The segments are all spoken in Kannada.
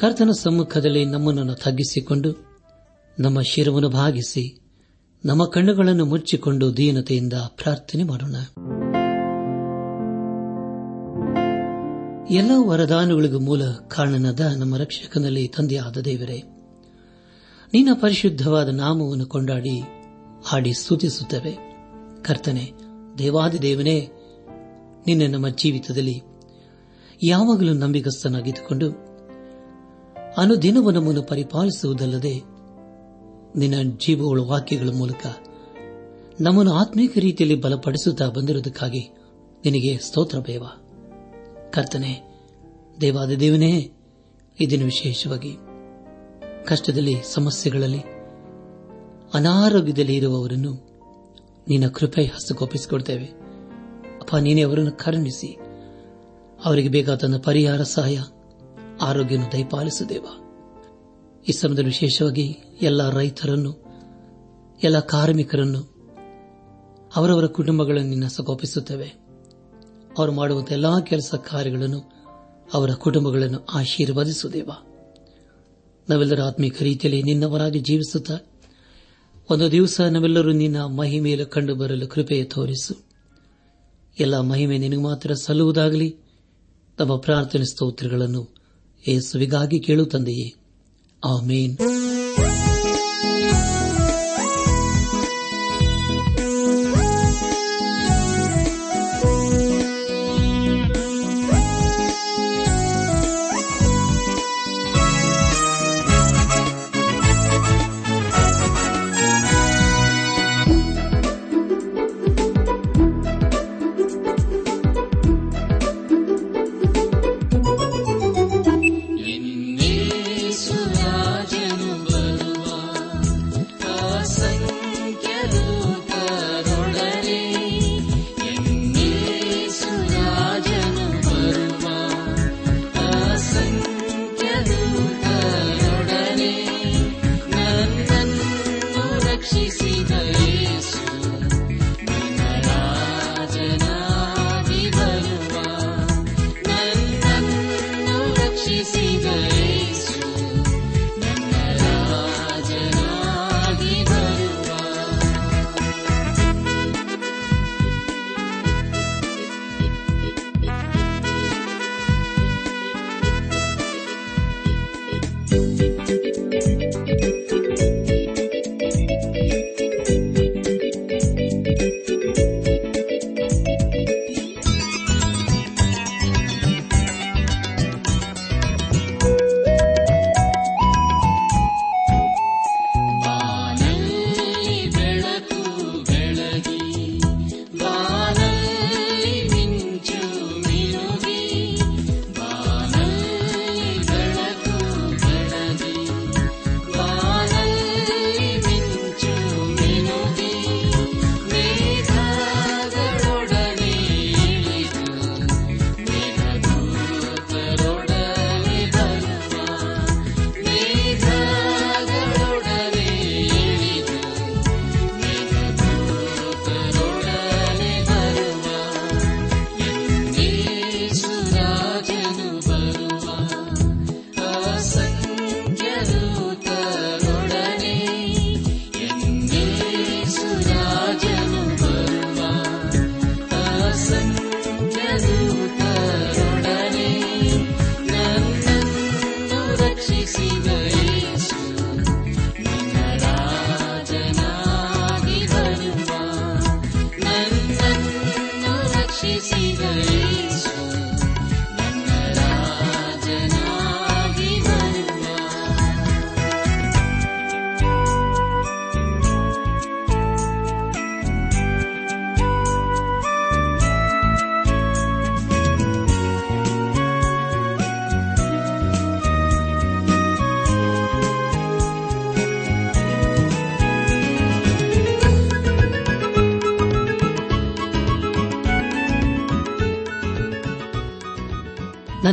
ಕರ್ತನ ಸಮ್ಮುಖದಲ್ಲಿ ನಮ್ಮನ್ನು ತಗ್ಗಿಸಿಕೊಂಡು ನಮ್ಮ ಶಿರವನ್ನು ಭಾಗಿಸಿ ನಮ್ಮ ಕಣ್ಣುಗಳನ್ನು ಮುಚ್ಚಿಕೊಂಡು ದೀನತೆಯಿಂದ ಪ್ರಾರ್ಥನೆ ಮಾಡೋಣ. ಎಲ್ಲ ವರದಾನಗಳಿಗೂ ಮೂಲ ಕಾರಣನಾದ ನಮ್ಮ ರಕ್ಷಕನಲ್ಲಿ ತಂದೆಯಾದ ದೇವರೇ, ನಿನ್ನ ಪರಿಶುದ್ಧವಾದ ನಾಮವನ್ನು ಕೊಂಡಾಡಿ ಹಾಡಿ ಸ್ತುತಿಸುತ್ತವೆ. ಕರ್ತನೆ ದೇವಾದಿ ದೇವನೇ ನಿನ್ನೆ ನಮ್ಮ ಜೀವಿತದಲ್ಲಿ ಯಾವಾಗಲೂ ನಂಬಿಗಸ್ತನಾಗಿದ್ದುಕೊಂಡು ಅನುದಿನವೂ ನಮ್ಮನ್ನು ಪರಿಪಾಲಿಸುವುದಲ್ಲದೆ ನಿನ್ನ ಜೀವಗಳ ವಾಕ್ಯಗಳ ಮೂಲಕ ನಮ್ಮನ್ನು ಆತ್ಮೀಕ ರೀತಿಯಲ್ಲಿ ಬಲಪಡಿಸುತ್ತಾ ಬಂದಿರುವುದಕ್ಕಾಗಿ ನಿನಗೆ ಸ್ತೋತ್ರ ಬೇವ. ಕರ್ತನೆ, ದೇವಾದ ದೇವನೇ, ಇದನ್ನು ವಿಶೇಷವಾಗಿ ಕಷ್ಟದಲ್ಲಿ, ಸಮಸ್ಯೆಗಳಲ್ಲಿ, ಅನಾರೋಗ್ಯದಲ್ಲಿ ಇರುವವರನ್ನು ನಿನ್ನ ಕೃಪೆ ಹಸ್ತಗೊಪ್ಪಿಸಿಕೊಡ್ತೇವೆ ಅಪ್ಪ, ನೀನೇ ಅವರನ್ನು ಕರುಣಿಸಿ, ಅವರಿಗೆ ಬೇಕಾದ ಪರಿಹಾರ ಸಹಾಯ ಆರೋಗ್ಯವನ್ನು ದಯಪಾಲಿಸುದೇವ. ಈ ಸಮಯದಲ್ಲಿ ವಿಶೇಷವಾಗಿ ಎಲ್ಲ ರೈತರನ್ನು, ಎಲ್ಲ ಕಾರ್ಮಿಕರನ್ನು, ಅವರವರ ಕುಟುಂಬಗಳನ್ನು ನಿನ್ನ ಸಗೋಪಿಸುತ್ತೇವೆ ಅವರು ಮಾಡುವಂತಹ ಎಲ್ಲಾ ಕೆಲಸ ಕಾರ್ಯಗಳನ್ನು ಅವರ ಕುಟುಂಬಗಳನ್ನು ಆಶೀರ್ವದಿಸುದೇವ. ನಾವೆಲ್ಲರೂ ಆತ್ಮೀಕ ರೀತಿಯಲ್ಲಿ ನಿನ್ನವರಾಗಿ ಜೀವಿಸುತ್ತಾ, ಒಂದು ದಿವಸ ನಾವೆಲ್ಲರೂ ನಿನ್ನ ಮಹಿಮೆಯಲ್ಲಿ ಕಂಡು ಬರಲು ಕೃಪೆಯ ತೋರಿಸು. ಎಲ್ಲ ಮಹಿಮೆ ನಿನಗೆ ಮಾತ್ರ ಸಲ್ಲುವುದಾಗಲಿ. ತಮ್ಮ ಪ್ರಾರ್ಥನೆ ಸ್ತೋತ್ರಗಳನ್ನು ಯೇಸುವಿಗಾಗಿ ಕೇಳುತ್ತಂದೆಯೇ ಆಮೇನ್ She sees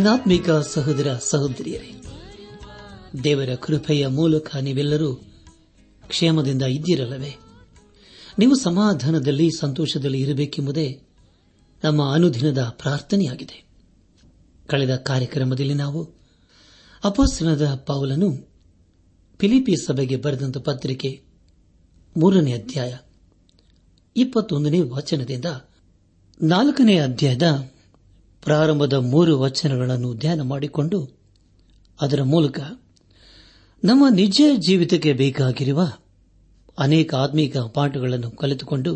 ನನ್ನಾತ್ಮೀಕ ಸಹೋದರ ಸಹೋದರಿಯರೇ, ದೇವರ ಕೃಪೆಯ ಮೂಲಕ ನೀವೆಲ್ಲರೂ ಕ್ಷೇಮದಿಂದ ಇದ್ದಿರಲ್ಲವೇ? ನೀವು ಸಮಾಧಾನದಲ್ಲಿ ಸಂತೋಷದಲ್ಲಿ ಇರಬೇಕೆಂಬುದೇ ನಮ್ಮ ಅನುದಿನದ ಪ್ರಾರ್ಥನೆಯಾಗಿದೆ. ಕಳೆದ ಕಾರ್ಯಕ್ರಮದಲ್ಲಿ ನಾವು ಅಪೋಸ್ತನದ ಪೌಲನು ಫಿಲಿಪಿ ಸಭೆಗೆ ಬರೆದಂತ ಪತ್ರಿಕೆ ಮೂರನೇ ಅಧ್ಯಾಯ ಇಪ್ಪತ್ತೊಂದನೇ ವಚನದಿಂದ ನಾಲ್ಕನೇ ಅಧ್ಯಾಯದ ಪ್ರಾರಂಭದ ಮೂರು ವಚನಗಳನ್ನು ಧ್ಯಾನ ಮಾಡಿಕೊಂಡು ಅದರ ಮೂಲಕ ನಮ್ಮ ನಿಜ ಜೀವಿತಕ್ಕೆ ಬೇಕಾಗಿರುವ ಅನೇಕ ಆತ್ಮೀಕ ಪಾಠಗಳನ್ನು ಕಲಿತುಕೊಂಡು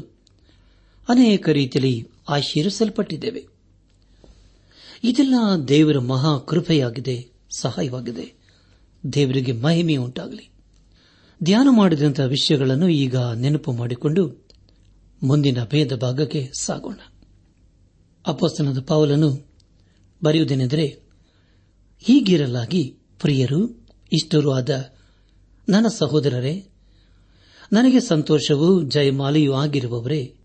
ಅನೇಕ ರೀತಿಯಲ್ಲಿ ಆಶೀರ್ವಿಸಲ್ಪಟ್ಟಿದ್ದೇವೆ. ಇದೆಲ್ಲ ದೇವರ ಮಹಾ ಕೃಪೆಯಾಗಿದೆ, ಸಹಾಯವಾಗಿದೆ. ದೇವರಿಗೆ ಮಹಿಮೆ ಉಂಟಾಗಲಿ. ಧ್ಯಾನ ಮಾಡಿದಂತಹ ವಿಷಯಗಳನ್ನು ಈಗ ನೆನಪು ಮಾಡಿಕೊಂಡು ಮುಂದಿನ ಭೇದ ಭಾಗಕ್ಕೆ ಸಾಗೋಣ. ಅಪಸ್ತನದ ಪಾವಲನ್ನು ಬರೆಯುವುದೇನೆಂದರೆ, ಹೀಗಿರಲಾಗಿ ಪ್ರಿಯರು, ಇಷ್ಟರೂ ಆದ ನನ್ನ ಸಹೋದರರೇ, ನನಗೆ ಸಂತೋಷವೂ ಜಯಮಾಲೆಯೂ ಆಗಿರುವವರೇ,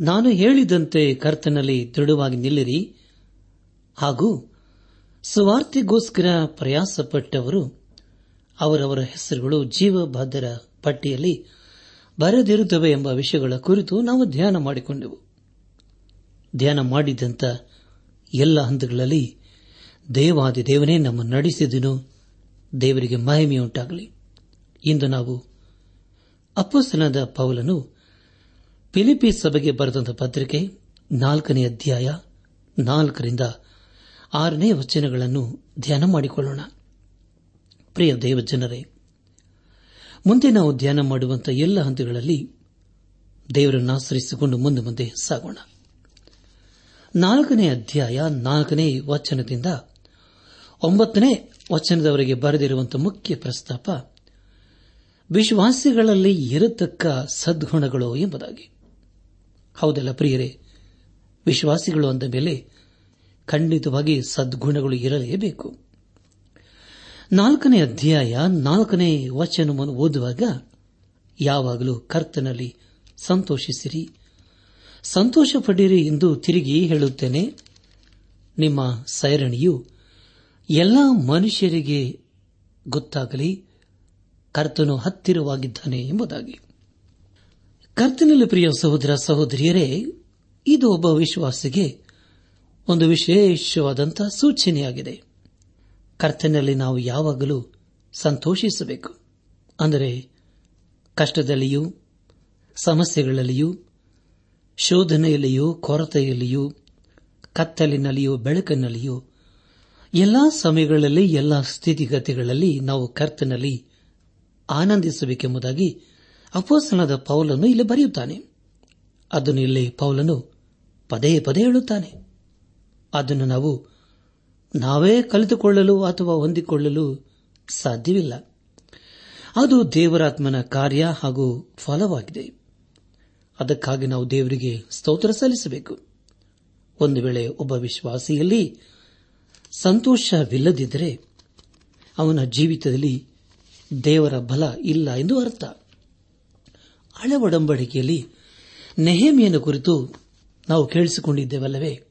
ನಾನು ಹೇಳಿದಂತೆ ಕರ್ತನಲ್ಲಿ ದೃಢವಾಗಿ ನಿಲ್ಲಿರಿ. ಹಾಗೂ ಸುವಾರ್ತೆಗೋಸ್ಕರ ಪ್ರಯಾಸಪಟ್ಟವರು, ಅವರವರ ಹೆಸರುಗಳು ಜೀವಭದ್ರ ಪಟ್ಟಿಯಲ್ಲಿ ಬರೆದಿರುತ್ತವೆ ಎಂಬ ವಿಷಯಗಳ ಕುರಿತು ನಾವು ಧ್ಯಾನ ಮಾಡಿಕೊಂಡೆವು. ಧ್ಯಾನ ಮಾಡಿದಂತ ಎಲ್ಲ ಹಂತಗಳಲ್ಲಿ ದೇವಾದಿ ದೇವನೇ ನಮ್ಮ ನಡೆಸಿದನು. ದೇವರಿಗೆ ಮಹಿಮೆಯುಂಟಾಗಲಿ ಇಂದು ನಾವು ಅಪ್ಪಸ್ತನದ ಪೌಲನು ಫಿಲಿಪಿ ಸಭೆಗೆ ಬರೆದಂತ ಪತ್ರಿಕೆ ನಾಲ್ಕನೇ ಅಧ್ಯಾಯ ನಾಲ್ಕರಿಂದ ಆರನೇ ವಚನಗಳನ್ನು ಧ್ಯಾನ ಮಾಡಿಕೊಳ್ಳೋಣ. ಪ್ರಿಯ ದೇವಜನರೇ ಮುಂದೆ ನಾವು ಧ್ಯಾನ ಮಾಡುವಂತಹ ಎಲ್ಲ ಹಂತಗಳಲ್ಲಿ ದೇವರನ್ನು ಆಶ್ರಯಿಸಿಕೊಂಡು ಮುಂದೆ ಮುಂದೆ ಸಾಗೋಣ. ನಾಲ್ಕನೇ ಅಧ್ಯಾಯ ನಾಲ್ಕನೇ ವಚನದಿಂದ ಒಂಬತ್ತನೇ ವಚನದವರೆಗೆ ಬರೆದಿರುವಂತಹ ಮುಖ್ಯ ಪ್ರಸ್ತಾಪ, ವಿಶ್ವಾಸಿಗಳಲ್ಲಿ ಇರತಕ್ಕ ಸದ್ಗುಣಗಳು ಎಂಬುದಾಗಿ. ಹೌದಲ್ಲ ಪ್ರಿಯರೇ, ವಿಶ್ವಾಸಿಗಳು ಅಂದ ಮೇಲೆ ಖಂಡಿತವಾಗಿ ಸದ್ಗುಣಗಳು ಇರಲೇಬೇಕು. ನಾಲ್ಕನೇ ಅಧ್ಯಾಯ ನಾಲ್ಕನೇ ವಚನವನ್ನು ಓದುವಾಗ ಯಾವಾಗಲೂ ಕರ್ತನಲ್ಲಿ ಸಂತೋಷಿಸಿರಿ ಸಂತೋಷ ಪಡಿರಿ ಎಂದು ತಿರುಗಿ ಹೇಳುತ್ತೇನೆ. ನಿಮ್ಮ ಸೈರಣಿಯು ಎಲ್ಲ ಮನುಷ್ಯರಿಗೆ ಗೊತ್ತಾಗಲಿ, ಕರ್ತನು ಹತ್ತಿರವಾಗಿದ್ದಾನೆ ಎಂಬುದಾಗಿ. ಕರ್ತನಲ್ಲಿ ಪ್ರಿಯ ಸಹೋದರ, ಸಹೋದರಿಯರೇ, ಇದು ಒಬ್ಬ ವಿಶ್ವಾಸಿಗೆ ಒಂದು ವಿಶೇಷವಾದಂತಹ ಸೂಚನೆಯಾಗಿದೆ. ಕರ್ತನಲ್ಲಿ ನಾವು ಯಾವಾಗಲೂ ಸಂತೋಷಿಸಬೇಕು. ಅಂದರೆ ಕಷ್ಟದಲ್ಲಿಯೂ, ಸಮಸ್ಯೆಗಳಲ್ಲಿಯೂ ಶೋಧನೆಯಲ್ಲಿಯೂ, ಕೊರತೆಯಲ್ಲಿಯೂ, ಕತ್ತಲಿನಲ್ಲಿಯೂ, ಬೆಳಕಿನಲ್ಲಿಯೂ, ಎಲ್ಲಾ ಸಮಯಗಳಲ್ಲಿ, ಎಲ್ಲಾ ಸ್ಥಿತಿಗತಿಗಳಲ್ಲಿ ನಾವು ಕರ್ತನಲ್ಲಿ ಆನಂದಿಸಬೇಕೆಂಬುದಾಗಿ ಅಪೋಸನದ ಪೌಲನ್ನು ಇಲ್ಲಿ ಬರೆಯುತ್ತಾನೆ. ಅದನ್ನು ಇಲ್ಲಿ ಪೌಲನು ಪದೇ ಪದೇ ಹೇಳುತ್ತಾನೆ. ಅದನ್ನು ನಾವು ನಾವೇ ಕಲಿತುಕೊಳ್ಳಲು ಅಥವಾ ಹೊಂದಿಕೊಳ್ಳಲು ಸಾಧ್ಯವಿಲ್ಲ. ಅದು ದೇವರಾತ್ಮನ ಕಾರ್ಯ ಹಾಗೂ ಫಲವಾಗಿದೆ. ಅದಕ್ಕಾಗಿ ನಾವು ದೇವರಿಗೆ ಸ್ತೋತ್ರ ಸಲ್ಲಿಸಬೇಕು. ಒಂದು ವೇಳೆ ಒಬ್ಬ ವಿಶ್ವಾಸಿಯಲ್ಲಿ ಸಂತೋಷವಿಲ್ಲದಿದ್ದರೆ ಅವನ ಜೀವಿತದಲ್ಲಿ ದೇವರ ಬಲ ಇಲ್ಲ ಎಂದು ಅರ್ಥ. ಹಳೆ ಒಡಂಬಡಿಕೆಯಲ್ಲಿ ನೆಹಮಿಯನ್ನು ಕುರಿತು ನಾವು ಕೇಳಿಸಿಕೊಂಡಿದ್ದೇವಲ್ಲವೇ?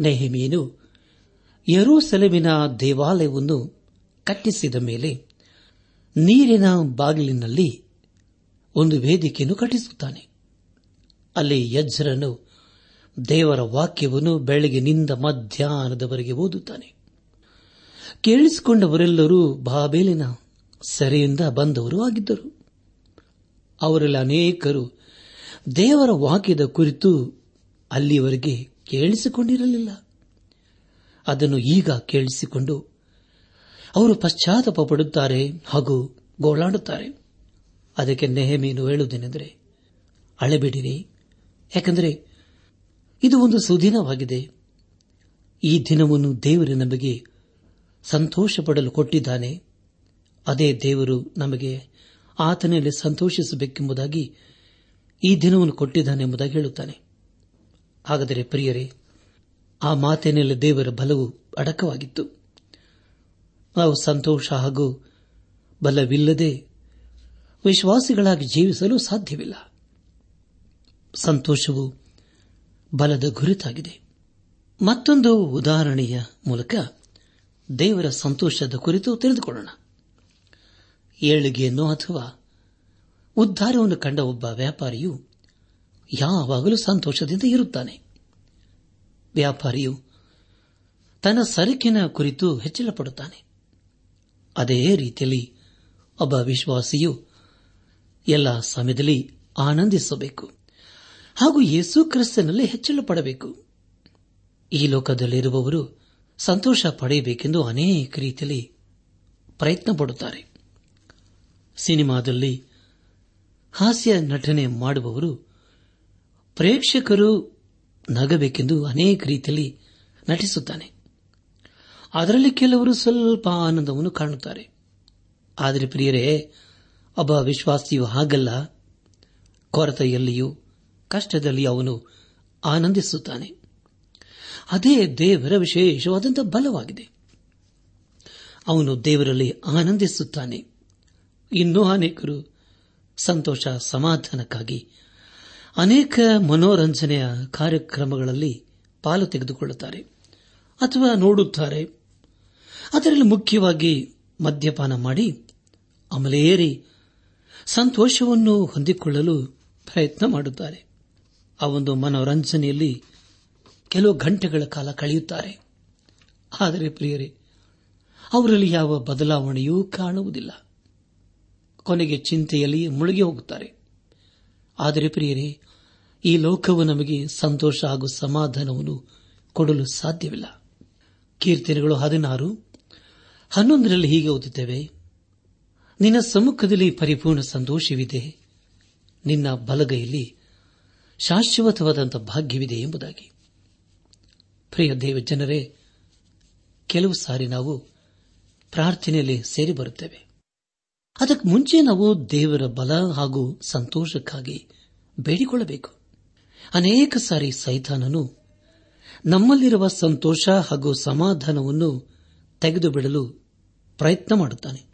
ನೆಹಮಿಯನು ಯರೂಸೆಲೆಮಿನ ದೇವಾಲಯವನ್ನು ಕಟ್ಟಿಸಿದ ಮೇಲೆ ನೀರಿನ ಬಾಗಿಲಿನಲ್ಲಿ ಒಂದು ವೇದಿಕೆಯನ್ನು ಕಟ್ಟಿಸುತ್ತಾನೆ ಅಲ್ಲಿ ಯಜ್ಜರನು ದೇವರ ವಾಕ್ಯವನ್ನು ಬೆಳಗಿನಿಂದ ಮಧ್ಯಾಹ್ನದವರೆಗೆ ಓದುತ್ತಾನೆ. ಕೇಳಿಸಿಕೊಂಡವರೆಲ್ಲರೂ ಬಾಬೇಲಿನ ಸೆರೆಯಿಂದ ಬಂದವರು ಆಗಿದ್ದರು. ಅವರಲ್ಲಿ ಅನೇಕರು ದೇವರ ವಾಕ್ಯದ ಕುರಿತು ಅಲ್ಲಿಯವರೆಗೆ ಕೇಳಿಸಿಕೊಂಡಿರಲಿಲ್ಲ. ಅದನ್ನು ಈಗ ಕೇಳಿಸಿಕೊಂಡು ಅವರು ಪಶ್ಚಾತ್ತಾಪ ಪಡುತ್ತಾರೆ ಹಾಗೂ ಗೋಳಾಡುತ್ತಾರೆ. ಅದಕ್ಕೆ ನೆಹಮೀನು ಹೇಳುವುದೇನೆಂದರೆ, ಅಳೆಬಿಡಿರಿ. ಯಾಕೆಂದರೆ ಇದು ಒಂದು ಸುದಿನವಾಗಿದೆ. ಈ ದಿನವನ್ನು ದೇವರು ನಮಗೆ ಸಂತೋಷ ಪಡಲು ಕೊಟ್ಟಿದ್ದಾನೆ. ಅದೇ ದೇವರು ನಮಗೆ ಆತನಲ್ಲಿ ಸಂತೋಷಿಸಬೇಕೆಂಬುದಾಗಿ ಈ ದಿನವನ್ನು ಕೊಟ್ಟಿದ್ದಾನೆ ಎಂಬುದಾಗಿ ಹೇಳುತ್ತಾನೆ. ಹಾಗಾದರೆ ಪ್ರಿಯರೇ, ಆ ಮಾತಿನಲ್ಲಿ ದೇವರ ಬಲವು ಅಡಕವಾಗಿತ್ತು. ನಾವು ಸಂತೋಷ ಹಾಗೂ ಬಲವಿಲ್ಲದೆ ವಿಶ್ವಾಸಿಗಳಾಗಿ ಜೀವಿಸಲು ಸಾಧ್ಯವಿಲ್ಲ. ಸಂತೋಷವು ಬಲದ ಗುರುತಾಗಿದೆ. ಮತ್ತೊಂದು ಉದಾಹರಣೆಯ ಮೂಲಕ ದೇವರ ಸಂತೋಷದ ಕುರಿತು ತಿಳಿದುಕೊಳ್ಳೋಣ. ಏಳಿಗೆಯನ್ನು ಅಥವಾ ಉದ್ಧಾರವನ್ನು ಕಂಡ ಒಬ್ಬ ವ್ಯಾಪಾರಿಯು ಯಾವಾಗಲೂ ಸಂತೋಷದಿಂದ ಇರುತ್ತಾನೆ. ವ್ಯಾಪಾರಿಯು ತನ್ನ ಸರಕಿನ ಕುರಿತು ಹೆಚ್ಚಳಪಡುತ್ತಾನೆ. ಅದೇ ರೀತಿಯಲ್ಲಿ ಒಬ್ಬ ವಿಶ್ವಾಸಿಯು ಎಲ್ಲ ಸಮಯದಲ್ಲಿ ಆನಂದಿಸಬೇಕು ಹಾಗೂ ಯೇಸು ಕ್ರಿಸ್ತನಲ್ಲಿ ಹೆಚ್ಚಳ ಪಡಬೇಕು. ಈ ಲೋಕದಲ್ಲಿರುವವರು ಸಂತೋಷ ಪಡೆಯಬೇಕೆಂದು ಅನೇಕ ರೀತಿಯಲ್ಲಿ ಪ್ರಯತ್ನ ಪಡುತ್ತಾರೆ ಸಿನಿಮಾದಲ್ಲಿ ಹಾಸ್ಯ ನಟನೆ ಮಾಡುವವರು ಪ್ರೇಕ್ಷಕರು ನಗಬೇಕೆಂದು ಅನೇಕ ರೀತಿಯಲ್ಲಿ ನಟಿಸುತ್ತಾನೆ. ಅದರಲ್ಲಿ ಕೆಲವರು ಸ್ವಲ್ಪ ಆನಂದವನ್ನು ಕಾಣುತ್ತಾರೆ. ಆದರೆ ಪ್ರಿಯರೇ ಒಬ್ಬ ವಿಶ್ವಾಸಿಯು ಹಾಗಲ್ಲ. ಕೊರತೆಯಲ್ಲಿಯೂ ಕಷ್ಟದಲ್ಲಿ ಅವನು ಆನಂದಿಸುತ್ತಾನೆ. ಅದೇ ದೇವರ ವಿಶೇಷವಾದಂಥ ಬಲವಾಗಿದೆ. ಅವನು ದೇವರಲ್ಲಿ ಆನಂದಿಸುತ್ತಾನೆ. ಇನ್ನೂ ಅನೇಕರು ಸಂತೋಷ ಸಮಾಧಾನಕ್ಕಾಗಿ ಅನೇಕ ಮನೋರಂಜನೆಯ ಕಾರ್ಯಕ್ರಮಗಳಲ್ಲಿ ಪಾಲು ತೆಗೆದುಕೊಳ್ಳುತ್ತಾರೆ ಅಥವಾ ನೋಡುತ್ತಾರೆ. ಅದರಲ್ಲಿ ಮುಖ್ಯವಾಗಿ ಮದ್ಯಪಾನ ಮಾಡಿ ಅಮಲೇರಿ ಸಂತೋಷವನ್ನು ಹೊಂದಿಕೊಳ್ಳಲು ಪ್ರಯತ್ನ ಮಾಡುತ್ತಾರೆ. ಆ ಒಂದು ಮನೋರಂಜನೆಯಲ್ಲಿ ಕೆಲವು ಗಂಟೆಗಳ ಕಾಲ ಕಳೆಯುತ್ತಾರೆ. ಆದರೆ ಪ್ರಿಯರೇ, ಅವರಲ್ಲಿ ಯಾವ ಬದಲಾವಣೆಯೂ ಕಾಣುವುದಿಲ್ಲ. ಕೊನೆಗೆ ಚಿಂತೆಯಲ್ಲಿ ಮುಳುಗಿ ಹೋಗುತ್ತಾರೆ. ಆದರೆ ಪ್ರಿಯರೇ, ಈ ಲೋಕವು ನಮಗೆ ಸಂತೋಷ ಹಾಗೂ ಸಮಾಧಾನವನ್ನು ಕೊಡಲು ಸಾಧ್ಯವಿಲ್ಲ. ಕೀರ್ತನೆಗಳು ಹದಿನಾರು, ಹನ್ನೊಂದರಲ್ಲಿ ಹೀಗೆ ಓದುತ್ತೇವೆ ನಿನ್ನ ಸಮ್ಮುಖದಲ್ಲಿ ಪರಿಪೂರ್ಣ ಸಂತೋಷವಿದೆ. ನಿನ್ನ ಬಲಗೈಯಲ್ಲಿ ಶಾಶ್ವತವಾದಂಥ ಭಾಗ್ಯವಿದೆ ಎಂಬುದಾಗಿ. ಪ್ರಿಯ ದೇವ ಜನರೇ, ಕೆಲವು ಸಾರಿ ನಾವು ಪ್ರಾರ್ಥನೆಯಲ್ಲಿ ಸೇರಿ ಬರುತ್ತೇವೆ. ಅದಕ್ಕೆ ಮುಂಚೆ ನಾವು ದೇವರ ಬಲ ಹಾಗೂ ಸಂತೋಷಕ್ಕಾಗಿ ಬೇಡಿಕೊಳ್ಳಬೇಕು. ಅನೇಕ ಸಾರಿ ಸೈತಾನನು ನಮ್ಮಲ್ಲಿರುವ ಸಂತೋಷ ಹಾಗೂ ಸಮಾಧಾನವನ್ನು ತೆಗೆದುಬಿಡಲು ಪ್ರಯತ್ನ ಮಾಡುತ್ತಾನೆ.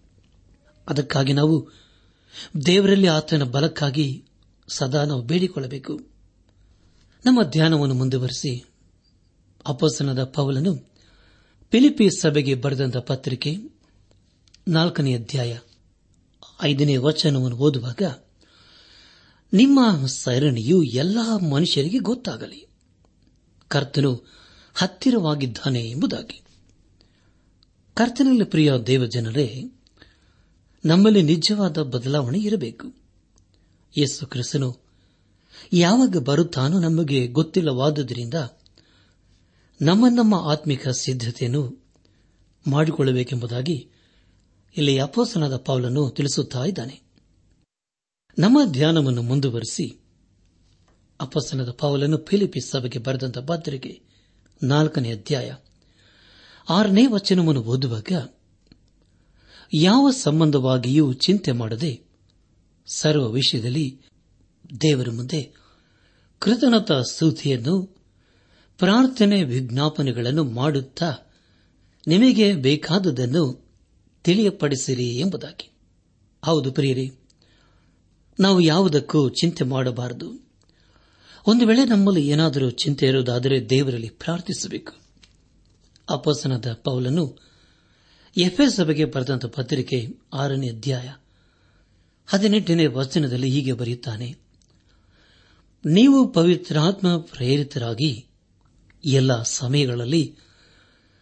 ಅದಕ್ಕಾಗಿ ನಾವು ದೇವರಲ್ಲಿ ಆತನ ಬಲಕ್ಕಾಗಿ ಸದಾ ನಾವು ಬೇಡಿಕೊಳ್ಳಬೇಕು. ನಮ್ಮ ಧ್ಯಾನವನ್ನು ಮುಂದುವರೆಸಿ ಅಪಸನದ ಪೌಲನು ಫಿಲಿಪಿ ಸಭೆಗೆ ಬರೆದಂತಹ ಪತ್ರಿಕೆ ನಾಲ್ಕನೇ ಅಧ್ಯಾಯ ಐದನೇ ವಚನವನ್ನು ಓದುವಾಗ, ನಿಮ್ಮ ಸರಣಿಯು ಎಲ್ಲಾ ಮನುಷ್ಯರಿಗೆ ಗೊತ್ತಾಗಲಿ. ಕರ್ತನು ಹತ್ತಿರವಾಗಿದ್ದಾನೆ ಎಂಬುದಾಗಿ. ಕರ್ತನಲ್ಲಿ ಪ್ರಿಯ ದೇವಜನರೇ ನಮ್ಮಲ್ಲಿ ನಿಜವಾದ ಬದಲಾವಣೆ ಇರಬೇಕು. ಯೇಸು ಕ್ರಿಸ್ತನು ಯಾವಾಗ ಬರುತ್ತಾನೋ ನಮಗೆ ಗೊತ್ತಿಲ್ಲವಾದುದರಿಂದ ನಮ್ಮ ನಮ್ಮ ಆತ್ಮಿಕ ಸಿದ್ಧತೆಯನ್ನು ಮಾಡಿಕೊಳ್ಳಬೇಕೆಂಬುದಾಗಿ ಇಲ್ಲಿ ಅಪೋಸನದ ಪೌಲನ್ನು ತಿಳಿಸುತ್ತಿದ್ದಾನೆ ನಮ್ಮ ಧ್ಯಾನವನ್ನು ಮುಂದುವರೆಸಿ ಅಪಸನದ ಪಾವಲನ್ನು ಫಿಲಿಪೀಸ್ ಸಭೆಗೆ ಬರೆದಂತ ಪತ್ರಿಕೆ ನಾಲ್ಕನೇ ಅಧ್ಯಾಯ ಆರನೇ ವಚನವನ್ನು ಓದುವಾಗ ಯಾವ ಸಂಬಂಧವಾಗಿಯೂ ಚಿಂತೆ ಮಾಡದೆ ಸರ್ವ ವಿಷಯದಲ್ಲಿ ದೇವರ ಮುಂದೆ ಕೃತಜ್ಞತಾ ಸ್ತುತಿಯನ್ನು, ಪ್ರಾರ್ಥನೆ ವಿಜ್ಞಾಪನೆಗಳನ್ನು ಮಾಡುತ್ತಾ ನಿಮಗೆ ಬೇಕಾದುದನ್ನು ತಿಳಿಯಪಡಿಸಿರಿ ಎಂಬುದಾಗಿ. ಹೌದು ಪ್ರಿಯರಿ, ನಾವು ಯಾವುದಕ್ಕೂ ಚಿಂತೆ ಮಾಡಬಾರದು. ಒಂದು ವೇಳೆ ನಮ್ಮಲ್ಲಿ ಏನಾದರೂ ಚಿಂತೆ ಇರುವುದಾದರೆ ದೇವರಲ್ಲಿ ಪ್ರಾರ್ಥಿಸಬೇಕು. ಅಪಸನದ ಪೌಲನ್ನು ಎಫ್ಎಸ್ ಸಭೆಗೆ ಬರೆದಂತಹ ಪತ್ರಿಕೆ ಆರನೇ ಅಧ್ಯಾಯ ಹದಿನೆಂಟನೇ ವಚನದಲ್ಲಿ ಹೀಗೆ ಬರೆಯುತ್ತಾನೆ, ನೀವು ಪವಿತ್ರಾತ್ಮ ಪ್ರೇರಿತರಾಗಿ ಎಲ್ಲ ಸಮಯಗಳಲ್ಲಿ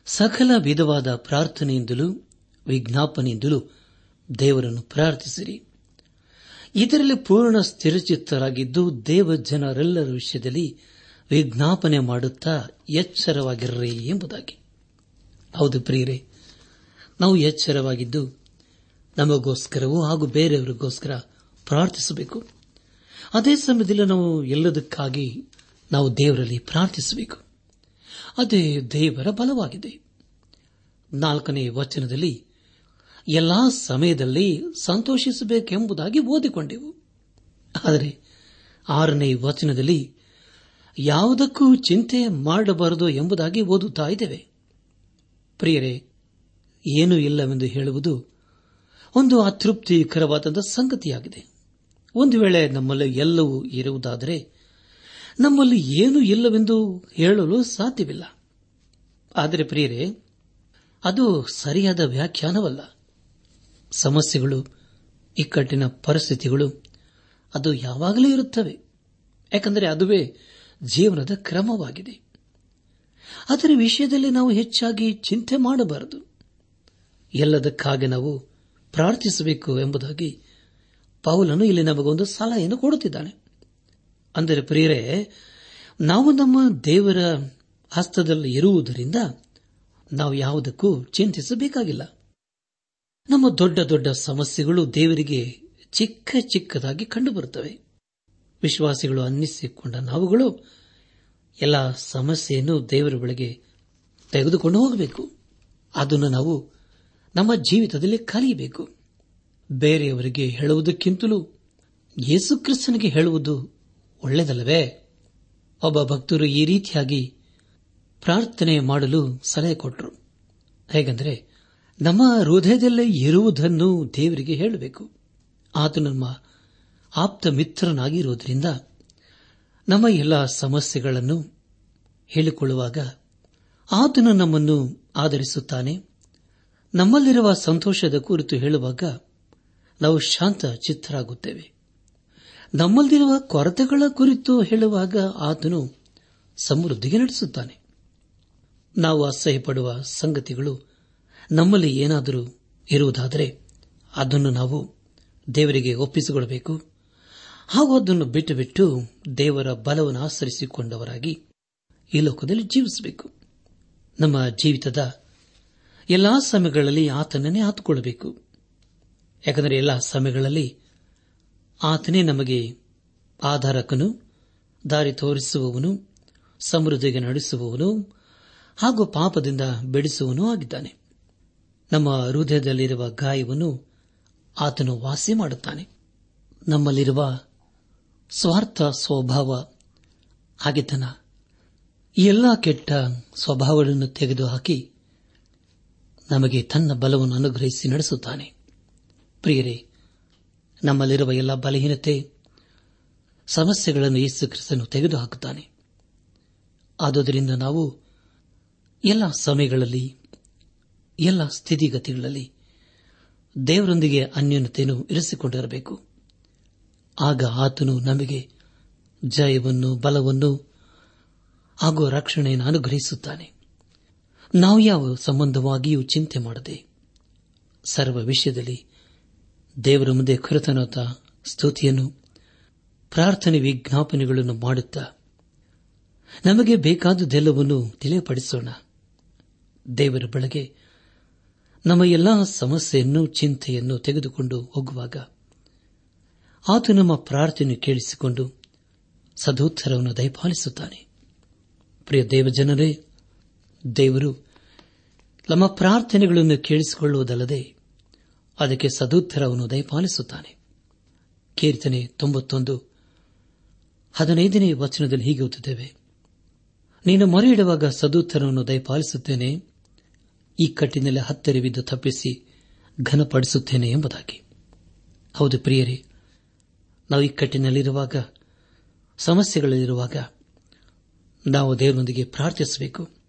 ಸಕಲ ವಿಧವಾದ ಪ್ರಾರ್ಥನೆಯಿಂದಲೂ ವಿಜ್ಞಾಪನೆಯಿಂದಲೂ ದೇವರನ್ನು ಪ್ರಾರ್ಥಿಸಿರಿ. ಇದರಲ್ಲಿ ಪೂರ್ಣ ಸ್ಥಿರಚಿತ್ತರಾಗಿದ್ದು ದೇವ ಜನರೆಲ್ಲರ ವಿಷಯದಲ್ಲಿ ವಿಜ್ಞಾಪನೆ ಮಾಡುತ್ತಾ ಎಚ್ಚರವಾಗಿರ್ರಿ ಎಂಬುದಾಗಿ. ಹೌದು ಪ್ರಿಯರೇ ನಾವು ಎಚ್ಚರವಾಗಿದ್ದು ನಮಗೋಸ್ಕರವೂ ಹಾಗೂ ಬೇರೆಯವರಿಗೋಸ್ಕರ ಪ್ರಾರ್ಥಿಸಬೇಕು. ಅದೇ ಸಮಯದಲ್ಲಿ ನಾವು ಎಲ್ಲದಕ್ಕಾಗಿ ನಾವು ದೇವರಲ್ಲಿ ಪ್ರಾರ್ಥಿಸಬೇಕು. ಅದೇ ದೇವರ ಬಲವಾಗಿದೆ. ನಾಲ್ಕನೇ ವಚನದಲ್ಲಿ ಎಲ್ಲಾ ಸಮಯದಲ್ಲಿ ಸಂತೋಷಿಸಬೇಕೆಂಬುದಾಗಿ ಓದಿಕೊಂಡೆವು. ಆದರೆ ಆರನೇ ವಚನದಲ್ಲಿ ಯಾವುದಕ್ಕೂ ಚಿಂತೆ ಮಾಡಬಾರದು ಎಂಬುದಾಗಿ ಓದುತ್ತಾ ಇದ್ದೇವೆ. ಪ್ರಿಯರೇ ಏನೂ ಇಲ್ಲವೆಂದು ಹೇಳುವುದು ಒಂದು ಅತೃಪ್ತಿಕರವಾದ ಸಂಗತಿಯಾಗಿದೆ. ಒಂದು ವೇಳೆ ನಮ್ಮಲ್ಲಿ ಎಲ್ಲವೂ ಇರುವುದಾದರೆ ನಮ್ಮಲ್ಲಿ ಏನೂ ಇಲ್ಲವೆಂದು ಹೇಳಲು ಸಾಧ್ಯವಿಲ್ಲ. ಆದರೆ ಪ್ರಿಯರೇ, ಅದು ಸರಿಯಾದ ವ್ಯಾಖ್ಯಾನವಲ್ಲ. ಸಮಸ್ಯೆಗಳು, ಇಕ್ಕಟ್ಟಿನ ಪರಿಸ್ಥಿತಿಗಳು, ಅದು ಯಾವಾಗಲೂ ಇರುತ್ತವೆ. ಯಾಕಂದರೆ ಅದುವೇ ಜೀವನದ ಕ್ರಮವಾಗಿದೆ. ಅದರ ವಿಷಯದಲ್ಲಿ ನಾವು ಹೆಚ್ಚಾಗಿ ಚಿಂತೆ ಮಾಡಬಾರದು. ಎಲ್ಲದಕ್ಕಾಗಿ ನಾವು ಪ್ರಾರ್ಥಿಸಬೇಕು ಎಂಬುದಾಗಿ ಪೌಲನು ಇಲ್ಲಿ ನಮಗೊಂದು ಸಲಹೆಯನ್ನು ಕೊಡುತ್ತಿದ್ದಾನೆ. ಅಂದರೆ ಪ್ರಿಯರೇ, ನಾವು ನಮ್ಮ ದೇವರ ಹಸ್ತದಲ್ಲಿ ಇರುವುದರಿಂದ ನಾವು ಯಾವುದಕ್ಕೂ ಚಿಂತಿಸಬೇಕಾಗಿಲ್ಲ. ನಮ್ಮ ದೊಡ್ಡ ದೊಡ್ಡ ಸಮಸ್ಯೆಗಳು ದೇವರಿಗೆ ಚಿಕ್ಕ ಚಿಕ್ಕದಾಗಿ ಕಂಡುಬರುತ್ತವೆ. ವಿಶ್ವಾಸಿಗಳು ಅನ್ನಿಸಿಕೊಂಡ ನಾವುಗಳು ಎಲ್ಲ ಸಮಸ್ಯೆಯನ್ನು ದೇವರ ಬಳಿಗೆ ತೆಗೆದುಕೊಂಡು ಹೋಗಬೇಕು. ಅದನ್ನು ನಾವು ನಮ್ಮ ಜೀವಿತದಲ್ಲಿ ಕಲಿಯಬೇಕು. ಬೇರೆಯವರಿಗೆ ಹೇಳುವುದಕ್ಕಿಂತಲೂ ಯೇಸುಕ್ರಿಸ್ತನಿಗೆ ಹೇಳುವುದು ಒಳ್ಳೆಯದಲ್ಲವೇ? ಒಬ್ಬ ಭಕ್ತರು ಈ ರೀತಿಯಾಗಿ ಪ್ರಾರ್ಥನೆ ಮಾಡಲು ಸಲಹೆ ಕೊಟ್ಟರು ಹೇಗೆಂದರೆ, ನಮ್ಮ ಹೃದಯದಲ್ಲೇ ಇರುವುದನ್ನು ದೇವರಿಗೆ ಹೇಳಬೇಕು. ಆತ ನಮ್ಮ ಆಪ್ತ ಮಿತ್ರನಾಗಿರುವುದರಿಂದ ನಮ್ಮ ಎಲ್ಲ ಸಮಸ್ಯೆಗಳನ್ನು ಹೇಳಿಕೊಳ್ಳುವಾಗ ಆತನು ನಮ್ಮನ್ನು ಆಧರಿಸುತ್ತಾನೆ. ನಮ್ಮಲ್ಲಿರುವ ಸಂತೋಷದ ಕುರಿತು ಹೇಳುವಾಗ ನಾವು ಶಾಂತ ಚಿತ್ತರಾಗುತ್ತೇವೆ. ನಮ್ಮಲ್ಲಿರುವ ಕೊರತೆಗಳ ಕುರಿತು ಹೇಳುವಾಗ ಆತನು ಸಮೃದ್ಧಿಗೆ ನಡೆಸುತ್ತಾನೆ. ನಾವು ಅಸಹ್ಯಪಡುವ ಸಂಗತಿಗಳು ನಮ್ಮಲ್ಲಿ ಏನಾದರೂ ಇರುವುದಾದರೆ ಅದನ್ನು ನಾವು ದೇವರಿಗೆ ಒಪ್ಪಿಸಿಕೊಳ್ಳಬೇಕು. ಹಾಗೂ ಅದನ್ನು ಬಿಟ್ಟು ಬಿಟ್ಟು ದೇವರ ಬಲವನ್ನು ಆಚರಿಸಿಕೊಂಡವರಾಗಿ ಈ ಲೋಕದಲ್ಲಿ ಜೀವಿಸಬೇಕು. ನಮ್ಮ ಜೀವಿತದ ಎಲ್ಲಾ ಸಮಯಗಳಲ್ಲಿ ಆತನನ್ನೇ ಆತುಕೊಳ್ಳಬೇಕು. ಯಾಕಂದರೆ ಎಲ್ಲಾ ಸಮಯಗಳಲ್ಲಿ ಆತನೇ ನಮಗೆ ಆಧಾರಕನು, ದಾರಿ ತೋರಿಸುವವನು, ಸಮೃದ್ಧಿಗೆ ನಡೆಸುವವನು, ಹಾಗೂ ಪಾಪದಿಂದ ಬೆಳೆಸುವನೂ ಆಗಿದ್ದಾನೆ. ನಮ್ಮ ಹೃದಯದಲ್ಲಿರುವ ಗಾಯವನ್ನು ಆತನು ವಾಸಿ ಮಾಡುತ್ತಾನೆ. ನಮ್ಮಲ್ಲಿರುವ ಸ್ವಾರ್ಥ ಸ್ವಭಾವ, ಹಾಗೆತನ ಎಲ್ಲ ಕೆಟ್ಟ ಸ್ವಭಾವಗಳನ್ನು ತೆಗೆದುಹಾಕಿ ನಮಗೆ ತನ್ನ ಬಲವನ್ನು ಅನುಗ್ರಹಿಸಿ ನಡೆಸುತ್ತಾನೆ. ಪ್ರಿಯರೇ, ನಮ್ಮಲ್ಲಿರುವ ಎಲ್ಲ ಬಲಹೀನತೆ, ಸಮಸ್ಯೆಗಳನ್ನು ಯೇಸು ಕ್ರಿಸ್ತನು ತೆಗೆದುಹಾಕುತ್ತಾನೆ. ಆದುದರಿಂದ ನಾವು ಎಲ್ಲ ಸಮಯಗಳಲ್ಲಿ, ಎಲ್ಲ ಸ್ಥಿತಿಗತಿಗಳಲ್ಲಿ ದೇವರೊಂದಿಗೆ ಅನ್ಯೋನ್ಯತೆಯನ್ನು ಇರಿಸಿಕೊಂಡಿರಬೇಕು. ಆಗ ಆತನು ನಮಗೆ ಜಯವನ್ನು, ಬಲವನ್ನು ಹಾಗೂ ರಕ್ಷಣೆಯನ್ನು ಅನುಗ್ರಹಿಸುತ್ತಾನೆ. ನಾವು ಯಾವ ಸಂಬಂಧವಾಗಿಯೂ ಚಿಂತೆ ಮಾಡದೆ? ಸರ್ವ ವಿಷಯದಲ್ಲಿ ದೇವರ ಮುಂದೆ ಕೃತನಾದ ಸ್ತುತಿಯನ್ನು, ಪ್ರಾರ್ಥನೆ ವಿಜ್ಞಾಪನೆಗಳನ್ನು ಮಾಡುತ್ತಾ, ನಮಗೆ ಬೇಕಾದುದೆಲ್ಲವನ್ನು ತಿಳಿಯಪಡಿಸೋಣ ದೇವರ ಬಳಗೆ ನಮ್ಮ ಎಲ್ಲಾ ಸಮಸ್ಯೆಯನ್ನು, ಚಿಂತೆಯನ್ನು ತೆಗೆದುಕೊಂಡು ಹೋಗುವಾಗ ಆತ ನಮ್ಮ ಪ್ರಾರ್ಥನೆ ಕೇಳಿಸಿಕೊಂಡು ಸದೋತ್ತರವನ್ನು ದಯಪಾಲಿಸುತ್ತಾನೆ. ಪ್ರಿಯ ದೇವಜನರೇ, ದೇವರು ನಮ್ಮ ಪ್ರಾರ್ಥನೆಗಳನ್ನು ಕೇಳಿಸಿಕೊಳ್ಳುವುದಲ್ಲದೆ ಅದಕ್ಕೆ ಸದುತ್ತರವನ್ನು ದಯಪಾಲಿಸುತ್ತಾನೆ. ಕೀರ್ತನೆ ತೊಂಬತ್ತೊಂದು, ಹದಿನೈದನೇ ವಚನದಲ್ಲಿ ಹೀಗೆ ಓದುತ್ತೇವೆ. ನೀನು ಮೊರೆಯಿಡುವಾಗ ಸದುತ್ತರವನ್ನು ದಯಪಾಲಿಸುತ್ತೇನೆ, ಈ ಕಟ್ಟಿನಲ್ಲಿ ಹತ್ತಿರವಿದ್ದು ತಪ್ಪಿಸಿ ಘನಪಡಿಸುತ್ತೇನೆ ಎಂಬುದಾಗಿ. ಹೌದು ಪ್ರಿಯರೇ, ನಾವು ಇಕ್ಕಟ್ಟಿನಲ್ಲಿರುವಾಗ ಕಟ್ಟಿನಲ್ಲಿರುವಾಗ, ಸಮಸ್ಯೆಗಳಲ್ಲಿರುವಾಗ ನಾವು ದೇವರೊಂದಿಗೆ ಪ್ರಾರ್ಥಿಸಬೇಕು.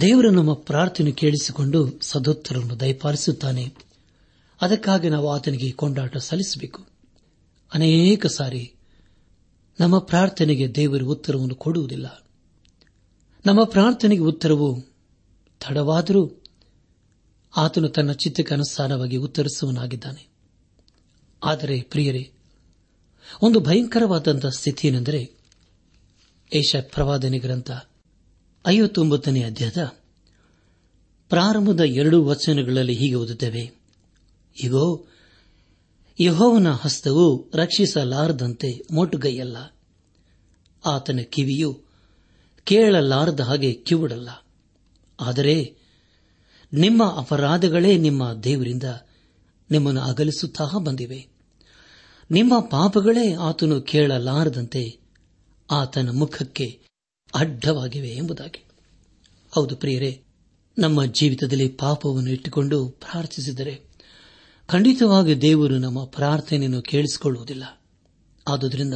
ದೇವರು ನಮ್ಮ ಪ್ರಾರ್ಥನೆ ಕೇಳಿಸಿಕೊಂಡು ಸದೋತ್ತರನ್ನು ದಯಪಾಲಿಸುತ್ತಾನೆ. ಅದಕ್ಕಾಗಿ ನಾವು ಆತನಿಗೆ ಕೊಂಡಾಟ ಸಲ್ಲಿಸಬೇಕು. ಅನೇಕ ಸಾರಿ ನಮ್ಮ ಪ್ರಾರ್ಥನೆಗೆ ದೇವರು ಉತ್ತರವನ್ನು ಕೊಡುವುದಿಲ್ಲ. ನಮ್ಮ ಪ್ರಾರ್ಥನೆಗೆ ಉತ್ತರವು ತಡವಾದರೂ ಆತನು ತನ್ನ ಚಿತ್ತಕ್ಕನುಸಾರವಾಗಿ ಉತ್ತರಿಸುವನಾಗಿದ್ದಾನೆ ಆದರೆ ಪ್ರಿಯರೇ, ಒಂದು ಭಯಂಕರವಾದಂತಹ ಸ್ಥಿತಿಯೇನೆಂದರೆ ಏಷ ಪ್ರವಾದನೆ ಗ್ರಂಥ ಐವತ್ತೊಂಬತ್ತನೇ ಅಧ್ಯಾಯದ ಪ್ರಾರಂಭದ ಎರಡು ವಚನಗಳಲ್ಲಿ ಹೀಗೆ ಓದುತ್ತೇವೆ. ಇಗೋ, ಯಹೋವನ ಹಸ್ತವು ರಕ್ಷಿಸಲಾರದಂತೆ ಮೋಟುಗೈಯಲ್ಲ. ಆತನ ಕಿವಿಯು ಕೇಳಲಾರದ ಹಾಗೆ ಕಿವುಡಲ್ಲ. ಆದರೆ ನಿಮ್ಮ ಅಪರಾಧಗಳೇ ನಿಮ್ಮ ದೇವರಿಂದ ನಿಮ್ಮನ್ನು ಅಗಲಿಸುತ್ತಾ ಬಂದಿವೆ. ನಿಮ್ಮ ಪಾಪಗಳೇ ಆತನು ಕೇಳಲಾರದಂತೆ ಆತನ ಮುಖಕ್ಕೆ ಅಡ್ಡವಾಗಿವೆ ಎಂಬುದಾಗಿ. ಹೌದು ಪ್ರಿಯರೇ, ನಮ್ಮ ಜೀವಿತದಲ್ಲಿ ಪಾಪವನ್ನು ಇಟ್ಟುಕೊಂಡು ಪ್ರಾರ್ಥಿಸಿದರೆ ಖಂಡಿತವಾಗಿ ದೇವರು ನಮ್ಮ ಪ್ರಾರ್ಥನೆಯನ್ನು ಕೇಳಿಸಿಕೊಳ್ಳುವುದಿಲ್ಲ. ಆದುದರಿಂದ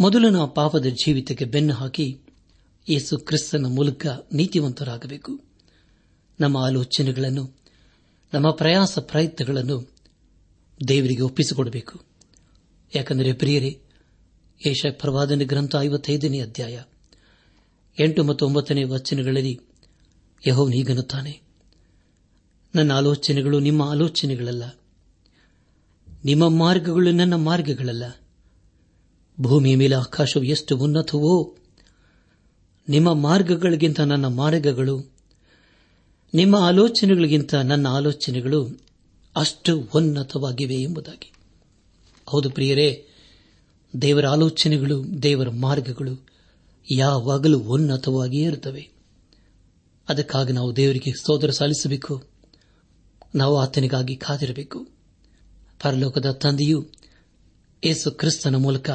ಮೊದಲು ನಾವು ಪಾಪದ ಜೀವಿತಕ್ಕೆ ಬೆನ್ನು ಹಾಕಿ ಯೇಸು ಕ್ರಿಸ್ತನ ಮೂಲಕ ನೀತಿವಂತರಾಗಬೇಕು. ನಮ್ಮ ಆಲೋಚನೆಗಳನ್ನು, ನಮ್ಮ ಪ್ರಯಾಸ ಪ್ರಯತ್ನಗಳನ್ನು ದೇವರಿಗೆ ಒಪ್ಪಿಸಿಕೊಡಬೇಕು. ಯಾಕೆಂದರೆ ಪ್ರಿಯರೇ ಏಷ ಪ್ರವಾದನೆ ಗ್ರಂಥ ಐವತ್ತೈದನೇ ಅಧ್ಯಾಯ ಎಂಟು ಮತ್ತು ಒಂಬತ್ತನೇ ವಚನಗಳಲ್ಲಿ ಯಹೋವನೀಗನ್ನುತ್ತಾನೆ ನನ್ನ ಆಲೋಚನೆಗಳು ನಿಮ್ಮ ಆಲೋಚನೆಗಳಲ್ಲ. ನಿಮ್ಮ ಮಾರ್ಗಗಳು ನನ್ನ ಮಾರ್ಗಗಳಲ್ಲ. ಭೂಮಿಯ ಮೇಲೆ ಆಕಾಶವು ಎಷ್ಟು ಉನ್ನತವೋ, ನಿಮ್ಮ ಮಾರ್ಗಗಳಿಗಿಂತ ನನ್ನ ಮಾರ್ಗಗಳು, ನಿಮ್ಮ ಆಲೋಚನೆಗಳಿಗಿಂತ ನನ್ನ ಆಲೋಚನೆಗಳು ಅಷ್ಟು ಉನ್ನತವಾಗಿವೆ ಎಂಬುದಾಗಿ. ಹೌದು ಪ್ರಿಯರೇ, ದೇವರ ಆಲೋಚನೆಗಳು ದೇವರ ಮಾರ್ಗಗಳು. ಯಾವಾಗಲೂ ಉನ್ನತವಾಗಿಯೇ ಇರುತ್ತವೆ. ಅದಕ್ಕಾಗಿ ನಾವು ದೇವರಿಗೆ ಸೋದರ ಸಾಲಿಸಬೇಕು ನಾವು ಆತನಿಗಾಗಿ ಕಾದಿರಬೇಕು. ಪರಲೋಕದ ತಂದೆಯು ಯೇಸು ಕ್ರಿಸ್ತನ ಮೂಲಕ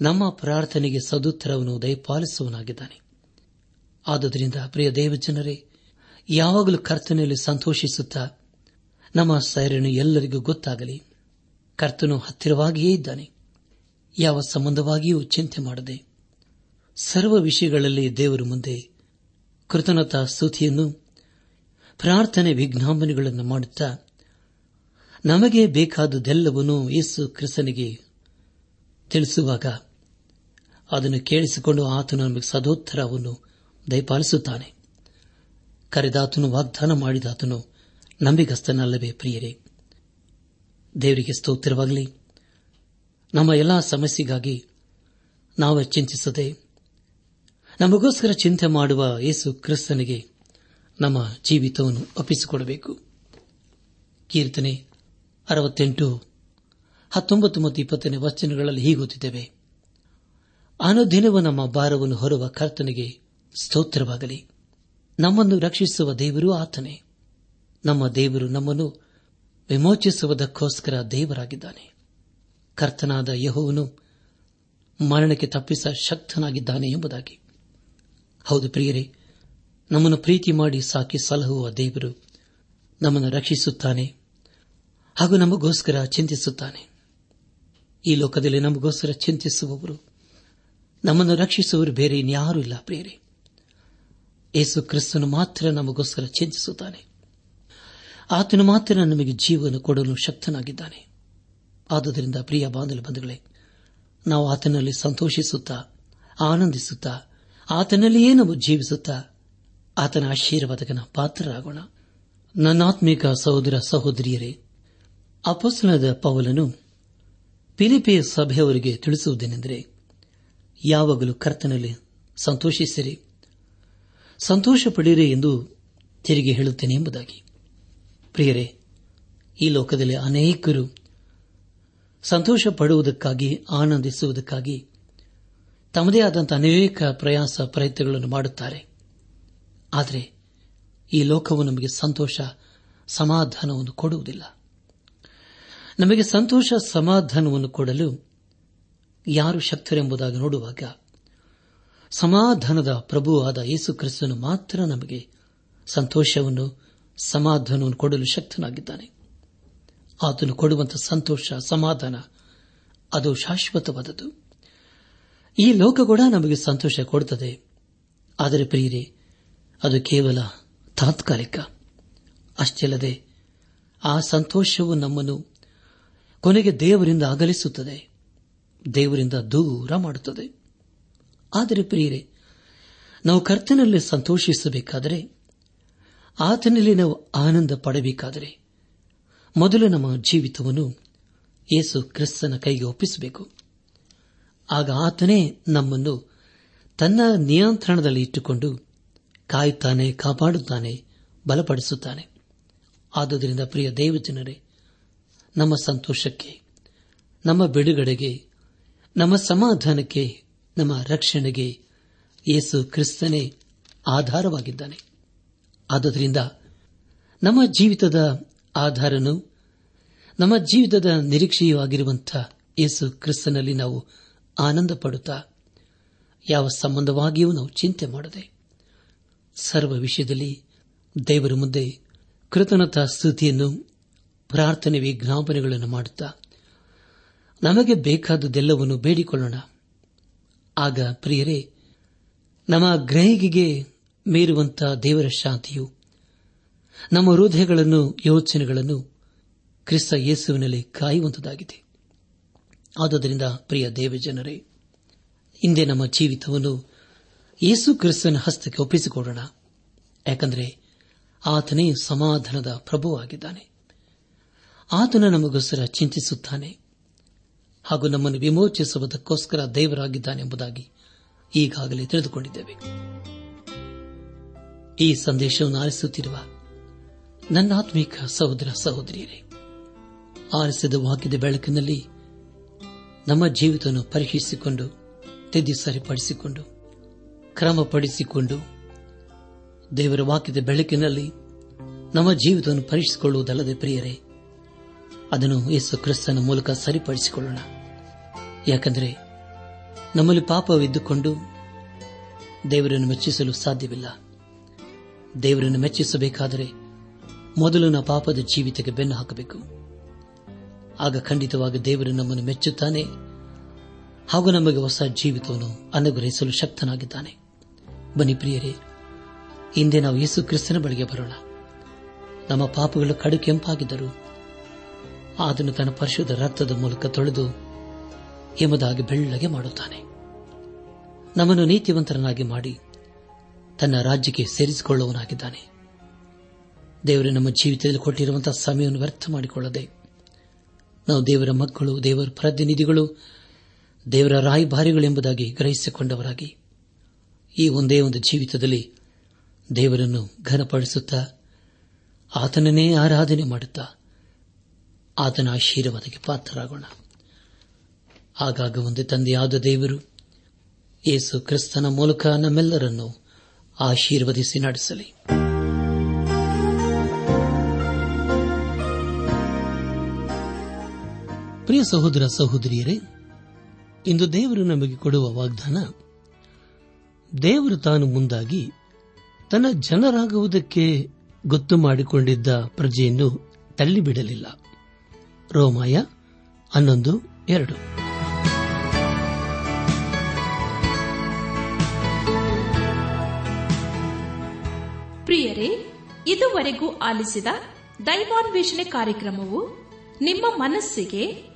ನಮ್ಮ ಪ್ರಾರ್ಥನೆಗೆ ಸದುತ್ತರವನ್ನು ದಯಪಾಲಿಸುವನಾಗಿದ್ದಾನೆ ಆದುದರಿಂದ ಪ್ರಿಯ ದೇವಜನರೇ, ಯಾವಾಗಲೂ ಕರ್ತನೆಯಲ್ಲಿ ಸಂತೋಷಿಸುತ್ತಾ ನಮ್ಮ ಸೈರಣೆ ಎಲ್ಲರಿಗೂ ಗೊತ್ತಾಗಲಿ. ಕರ್ತನು ಹತ್ತಿರವಾಗಿಯೇ ಇದ್ದಾನೆ. ಯಾವ ಸಂಬಂಧವಾಗಿಯೂ ಚಿಂತೆ ಮಾಡದೆ. ಸರ್ವ ವಿಷಯಗಳಲ್ಲಿ ದೇವರ ಮುಂದೆ ಕೃತಜ್ಞತಾ ಸ್ತುತಿಯನ್ನು, ಪ್ರಾರ್ಥನೆ ವಿಜ್ಞಾಪನೆಗಳನ್ನು ಮಾಡುತ್ತಾ ನಮಗೆ ಬೇಕಾದುದೆಲ್ಲವನ್ನೂ ಯೇಸು ಕ್ರಿಸ್ತನಿಗೆ ತಿಳಿಸುವಾಗ ಅದನ್ನು ಕೇಳಿಸಿಕೊಂಡು ಆತನು ನಮಗೆ ಸದೋತ್ತರವನ್ನು ದಯಪಾಲಿಸುತ್ತಾನೆ. ಕರೆದಾತನು ವಾಗ್ದಾನ ಮಾಡಿದಾತನು ನಂಬಿಗಸ್ತನಲ್ಲವೇ ಪ್ರಿಯರೇ. ದೇವರಿಗೆ ಸ್ತೋತ್ರವಾಗಲಿ. ನಮ್ಮ ಎಲ್ಲಾ ಸಮಸ್ಯೆಗಾಗಿ ನಾವು ಚಿಂತಿಸದೆ ನಮಗೋಸ್ಕರ ಚಿಂತೆ ಮಾಡುವ ಯೇಸು ಕ್ರಿಸ್ತನಿಗೆ ನಮ್ಮ ಜೀವಿತವನ್ನು ಒಪ್ಪಿಸಿಕೊಡಬೇಕು. ಕೀರ್ತನೆ ಅರವತ್ತೆಂಟು, ಹತ್ತೊಂಬತ್ತು ಮತ್ತು ಇಪ್ಪತ್ತನೇ ವಚನಗಳಲ್ಲಿ ಹೀಗುತ್ತಿದ್ದೇವೆ ಅನುದಿನವೂ ನಮ್ಮ ಭಾರವನ್ನು ಹೊರುವ ಕರ್ತನಿಗೆ ಸ್ತೋತ್ರವಾಗಲಿ. ನಮ್ಮನ್ನು ರಕ್ಷಿಸುವ ದೇವರು ಆತನೇ. ನಮ್ಮ ದೇವರು ನಮ್ಮನ್ನು ವಿಮೋಚಿಸುವುದಕ್ಕೋಸ್ಕರ ದೇವರಾಗಿದ್ದಾನೆ. ಕರ್ತನಾದ ಯಹೋವನು ಮರಣಕ್ಕೆ ತಪ್ಪಿಸ ಶಕ್ತನಾಗಿದ್ದಾನೆ ಎಂಬುದಾಗಿ. ಹೌದು ಪ್ರಿಯರೇ, ನಮ್ಮನ್ನು ಪ್ರೀತಿ ಮಾಡಿ ಸಾಕಿ ಸಲಹುವ ದೇವರು ನಮ್ಮನ್ನು ರಕ್ಷಿಸುತ್ತಾನೆ ಹಾಗೂ ನಮಗೋಸ್ಕರ ಚಿಂತಿಸುತ್ತಾನೆ. ಈ ಲೋಕದಲ್ಲಿ ನಮಗೋಸ್ಕರ ಚಿಂತಿಸುವವರು, ನಮ್ಮನ್ನು ರಕ್ಷಿಸುವವರು ಬೇರೆ ಇನ್ಯಾರೂ ಇಲ್ಲ ಪ್ರಿಯರೇ. ಯೇಸು ಕ್ರಿಸ್ತನು ಮಾತ್ರ ನಮಗೋಸ್ಕರ ಚಿಂತಿಸುತ್ತಾನೆ. ಆತನು ಮಾತ್ರ ನಮಗೆ ಜೀವನ ಕೊಡಲು ಶಕ್ತನಾಗಿದ್ದಾನೆ. ಆದುದರಿಂದ ಪ್ರಿಯ ಬಾಂಧವ ಬಂಧುಗಳೇ ನಾವು ಆತನಲ್ಲಿ ಸಂತೋಷಿಸುತ್ತಾ, ಆನಂದಿಸುತ್ತಾ ಆತನಲ್ಲಿಯೇ ನಾವು ಜೀವಿಸುತ್ತಾ ಆತನ ಆಶೀರ್ವಾದಕನ ಪಾತ್ರರಾಗೋಣ. ನನ್ನಾತ್ಮಿಕ ಸಹೋದರ ಸಹೋದರಿಯರೇ ಅಪಸ್ನದ ಪೌಲನು ಪಿಲಿಪಿ ಸಭೆಯವರಿಗೆ ತಿಳಿಸುವುದೇನೆಂದರೆ, ಯಾವಾಗಲೂ ಕರ್ತನಲ್ಲಿ ಸಂತೋಷಿಸಿರಿ ಸಂತೋಷ ಪಡಿರಿ ಎಂದು ತಿರುಗಿ ಹೇಳುತ್ತೇನೆ ಎಂಬುದಾಗಿ. ಪ್ರಿಯರೇ, ಈ ಲೋಕದಲ್ಲಿ ಅನೇಕರು ಸಂತೋಷ ಪಡುವುದಕ್ಕಾಗಿ ಆನಂದಿಸುವುದಕ್ಕಾಗಿ ತಮ್ಮದೇ ಆದಂತಹ ಅನೇಕ ಪ್ರಯಾಸ ಪ್ರಯತ್ನಗಳನ್ನು ಮಾಡುತ್ತಾರೆ. ಆದರೆ ಈ ಲೋಕವು ನಮಗೆ ಸಂತೋಷ, ಸಮಾಧಾನವನ್ನು ಕೊಡುವುದಿಲ್ಲ. ನಮಗೆ ಸಂತೋಷ, ಸಮಾಧಾನವನ್ನು ಕೊಡಲು ಯಾರು ಶಕ್ತರೆಂಬುದಾಗಿ ನೋಡುವಾಗ ಸಮಾಧಾನದ ಪ್ರಭುವಾದ ಯೇಸು ಕ್ರಿಸ್ತನು ಮಾತ್ರ ನಮಗೆ ಸಂತೋಷವನ್ನು, ಸಮಾಧಾನವನ್ನು ಕೊಡಲು ಶಕ್ತನಾಗಿದ್ದಾನೆ. ಆತನು ಕೊಡುವಂತಹ ಸಂತೋಷ, ಸಮಾಧಾನ ಅದು ಶಾಶ್ವತವಾದದ್ದು. ಈ ಲೋಕ ಕೂಡ ನಮಗೆ ಸಂತೋಷ ಕೊಡುತ್ತದೆ. ಆದರೆ ಪ್ರಿಯರೇ, ಅದು ಕೇವಲ ತಾತ್ಕಾಲಿಕ. ಅಷ್ಟಲ್ಲದೆ ಆ ಸಂತೋಷವು ನಮ್ಮನ್ನು ಕೊನೆಗೆ ದೇವರಿಂದ ಅಗಲಿಸುತ್ತದೆ. ದೇವರಿಂದ ದೂರ ಮಾಡುತ್ತದೆ. ಆದರೆ ಪ್ರಿಯರೇ, ನಾವು ಕರ್ತನಲ್ಲಿ ಸಂತೋಷಿಸಬೇಕಾದರೆ, ಆತನಲ್ಲಿ ನಾವು ಆನಂದ ಪಡಬೇಕಾದರೆ, ಮೊದಲು ನಮ್ಮ ಜೀವಿತವನ್ನು ಯೇಸು ಕ್ರಿಸ್ತನ ಕೈಗೆ ಒಪ್ಪಿಸಬೇಕು. ಆಗ ಆತನೇ ನಮ್ಮನ್ನು ತನ್ನ ನಿಯಂತ್ರಣದಲ್ಲಿ ಇಟ್ಟುಕೊಂಡು ಕಾಯುತ್ತಾನೆ, ಕಾಪಾಡುತ್ತಾನೆ, ಬಲಪಡಿಸುತ್ತಾನೆ. ಆದುದರಿಂದ ಪ್ರಿಯ ದೇವಜನರೇ, ನಮ್ಮ ಸಂತೋಷಕ್ಕೆ, ನಮ್ಮ ಬಿಡುಗಡೆಗೆ, ನಮ್ಮ ಸಮಾಧಾನಕ್ಕೆ, ನಮ್ಮ ರಕ್ಷಣೆಗೆ ಯೇಸು ಕ್ರಿಸ್ತನೇ ಆಧಾರವಾಗಿದ್ದಾನೆ. ಆದುದರಿಂದ ನಮ್ಮ ಜೀವಿತದ ಆಧಾರನು, ನಮ್ಮ ಜೀವಿತದ ನಿರೀಕ್ಷೆಯೂ ಆಗಿರುವಂತಹ ಯೇಸು ಕ್ರಿಸ್ತನಲ್ಲಿ ನಾವು ಆನಂದ ಪಡುತ್ತಾ ಯಾವ ಸಂಬಂಧವಾಗಿಯೂ ನಾವು ಚಿಂತೆ ಮಾಡದೆ. ಸರ್ವ ವಿಷಯದಲ್ಲಿ ದೇವರ ಮುಂದೆ ಕೃತಜ್ಞತಾ ಸ್ತುತಿಯನ್ನು, ಪ್ರಾರ್ಥನೆ ವಿಜ್ಞಾಪನೆಗಳನ್ನು ಮಾಡುತ್ತಾ, ನಮಗೆ ಬೇಕಾದುದೆಲ್ಲವನ್ನು ಬೇಡಿಕೊಳ್ಳೋಣ. ಆಗ ಪ್ರಿಯರೇ, ನಮ್ಮ ಗ್ರಹಿಕೆಗೆ ಮೀರುವಂತಹ ದೇವರ ಶಾಂತಿಯು, ನಮ್ಮ ಹೃದಯಗಳನ್ನು ಯೋಚನೆಗಳನ್ನು ಕ್ರಿಸ್ತ ಯೇಸುವಿನಲ್ಲಿ ಕಾಯುವಂತದಾಗಿದೆ ಆದುದರಿಂದ, ಪ್ರಿಯ ದೇವಜನರೇ, ಹಿಂದೆ ನಮ್ಮ ಜೀವಿತವನ್ನು ಯೇಸು ಕ್ರಿಸ್ತನ ಹಸ್ತಕ್ಕೆ ಒಪ್ಪಿಸಿಕೊಡೋಣ ಯಾಕಂದರೆ, ಆತನೇ ಸಮಾಧಾನದ ಪ್ರಭುವಾಗಿದ್ದಾನೆ. ಆತನ ನಮಗೋಸ್ಕರ ಚಿಂತಿಸುತ್ತಾನೆ. ಹಾಗೂ ನಮ್ಮನ್ನು ವಿಮೋಚಿಸುವುದಕ್ಕೋಸ್ಕರ ದೇವರಾಗಿದ್ದಾನೆ ಎಂಬುದಾಗಿ ಈಗಾಗಲೇ ತಿಳಿದುಕೊಂಡಿದ್ದೇವೆ. ಈ ಸಂದೇಶವನ್ನು ಆಲಿಸುತ್ತಿರುವ ನನ್ನ ಆತ್ಮೀಕ ಸಹೋದರ ಸಹೋದರಿಯರೇ ಆರಿಸಿದ ವಾಕ್ಯದ ಬೆಳಕಿನಲ್ಲಿ ನಮ್ಮ ಜೀವಿತವನ್ನು ಪರೀಕ್ಷಿಸಿಕೊಂಡು ತಿದ್ದಿ ಸರಿಪಡಿಸಿಕೊಂಡು, ಕ್ರಮಪಡಿಸಿಕೊಂಡು, ದೇವರ ವಾಕ್ಯದ ಬೆಳಕಿನಲ್ಲಿ ನಮ್ಮ ಜೀವಿತವನ್ನು ಪರೀಕ್ಷಿಸಿಕೊಳ್ಳುವುದಲ್ಲದೆ ಪ್ರಿಯರೇ, ಅದನ್ನು ಯೇಸು ಕ್ರಿಸ್ತನ ಮೂಲಕ ಸರಿಪಡಿಸಿಕೊಳ್ಳೋಣ. ಯಾಕಂದರೆ ನಮ್ಮಲ್ಲಿ ಪಾಪವಿದ್ದುಕೊಂಡು ದೇವರನ್ನು ಮೆಚ್ಚಿಸಲು ಸಾಧ್ಯವಿಲ್ಲ. ದೇವರನ್ನು ಮೆಚ್ಚಿಸಬೇಕಾದರೆ ಮೊದಲು ನಮ್ಮ ಪಾಪದ ಜೀವಿತಕ್ಕೆ ಬೆನ್ನು ಹಾಕಬೇಕು. ಆಗ ಖಂಡಿತವಾಗಿ ದೇವರು ನಮ್ಮನ್ನು ಮೆಚ್ಚುತ್ತಾನೆ ಹಾಗೂ ನಮಗೆ ಹೊಸ ಜೀವಿತವನ್ನು ಅನುಗ್ರಹಿಸಲು ಶಕ್ತನಾಗಿದ್ದಾನೆ. ಬನ್ನಿ ಪ್ರಿಯರೇ, ಹಿಂದೆ ನಾವು ಯೇಸು ಕ್ರಿಸ್ತನ ಬಳಿಗೆ ಬರೋಣ. ನಮ್ಮ ಪಾಪಗಳು ಕಡು ಕೆಂಪಾಗಿದ್ದರು ಅದನ್ನು ತನ್ನ ಪರಿಶುದ್ಧ ರಕ್ತದ ಮೂಲಕ ತೊಳೆದು ಎಂಬುದಾಗಿ ಬೆಳ್ಳಗೆ ಮಾಡುತ್ತಾನೆ. ನಮ್ಮನ್ನು ನೀತಿವಂತರನಾಗಿ ಮಾಡಿ ತನ್ನ ರಾಜ್ಯಕ್ಕೆ ಸೇರಿಸಿಕೊಳ್ಳುವನಾಗಿದ್ದಾನೆ ದೇವರು, ನಮ್ಮ ಜೀವಿತದಲ್ಲಿ ಕೊಟ್ಟಿರುವಂತಹ ಸಮಯವನ್ನು ವ್ಯರ್ಥ ಮಾಡಿಕೊಳ್ಳದೆ ನಾವು ದೇವರ ಮಕ್ಕಳು, ದೇವರ ಪ್ರತಿನಿಧಿಗಳು, ದೇವರ ರಾಯಭಾರಿಗಳೆಂಬುದಾಗಿ ಗ್ರಹಿಸಿಕೊಂಡವರಾಗಿ. ಈ ಒಂದೇ ಒಂದು ಜೀವಿತದಲ್ಲಿ ದೇವರನ್ನು ಘನಪಡಿಸುತ್ತಾ, ಆತನನ್ನೇ ಆರಾಧನೆ ಮಾಡುತ್ತಾ, ಆತನ ಆಶೀರ್ವಾದಕ್ಕೆ ಪಾತ್ರರಾಗೋಣ. ಆಗಾಗ ಒಂದು ತಂದೆಯಾದ ದೇವರು ಯೇಸು ಕ್ರಿಸ್ತನ ಮೂಲಕ ನಮ್ಮೆಲ್ಲರನ್ನು ಆಶೀರ್ವದಿಸಿ ನಡೆಸಲಿ. ಪ್ರಿಯ ಸಹೋದರ ಸಹೋದರಿಯರೇ, ಇಂದು ದೇವರು ನಮಗೆ ಕೊಡುವ ವಾಗ್ದಾನ, ದೇವರು ತಾನು ಮುಂದಾಗಿ ತನ್ನ ಜನರಾಗುವುದಕ್ಕೆ ಗೊತ್ತು ಮಾಡಿಕೊಂಡಿದ್ದ ಪ್ರಜೆಯನ್ನು ತಳ್ಳಿಬಿಡಲಿಲ್ಲ. ರೋಮಾಯ ಹನ್ನೊಂದು, ಎರಡು. ಪ್ರಿಯರೇ, ಇದುವರೆಗೂ ಆಲಿಸಿದ ದೈವಾನ್ವೇಷಣೆ ಕಾರ್ಯಕ್ರಮವು ನಿಮ್ಮ ಮನಸ್ಸಿಗೆ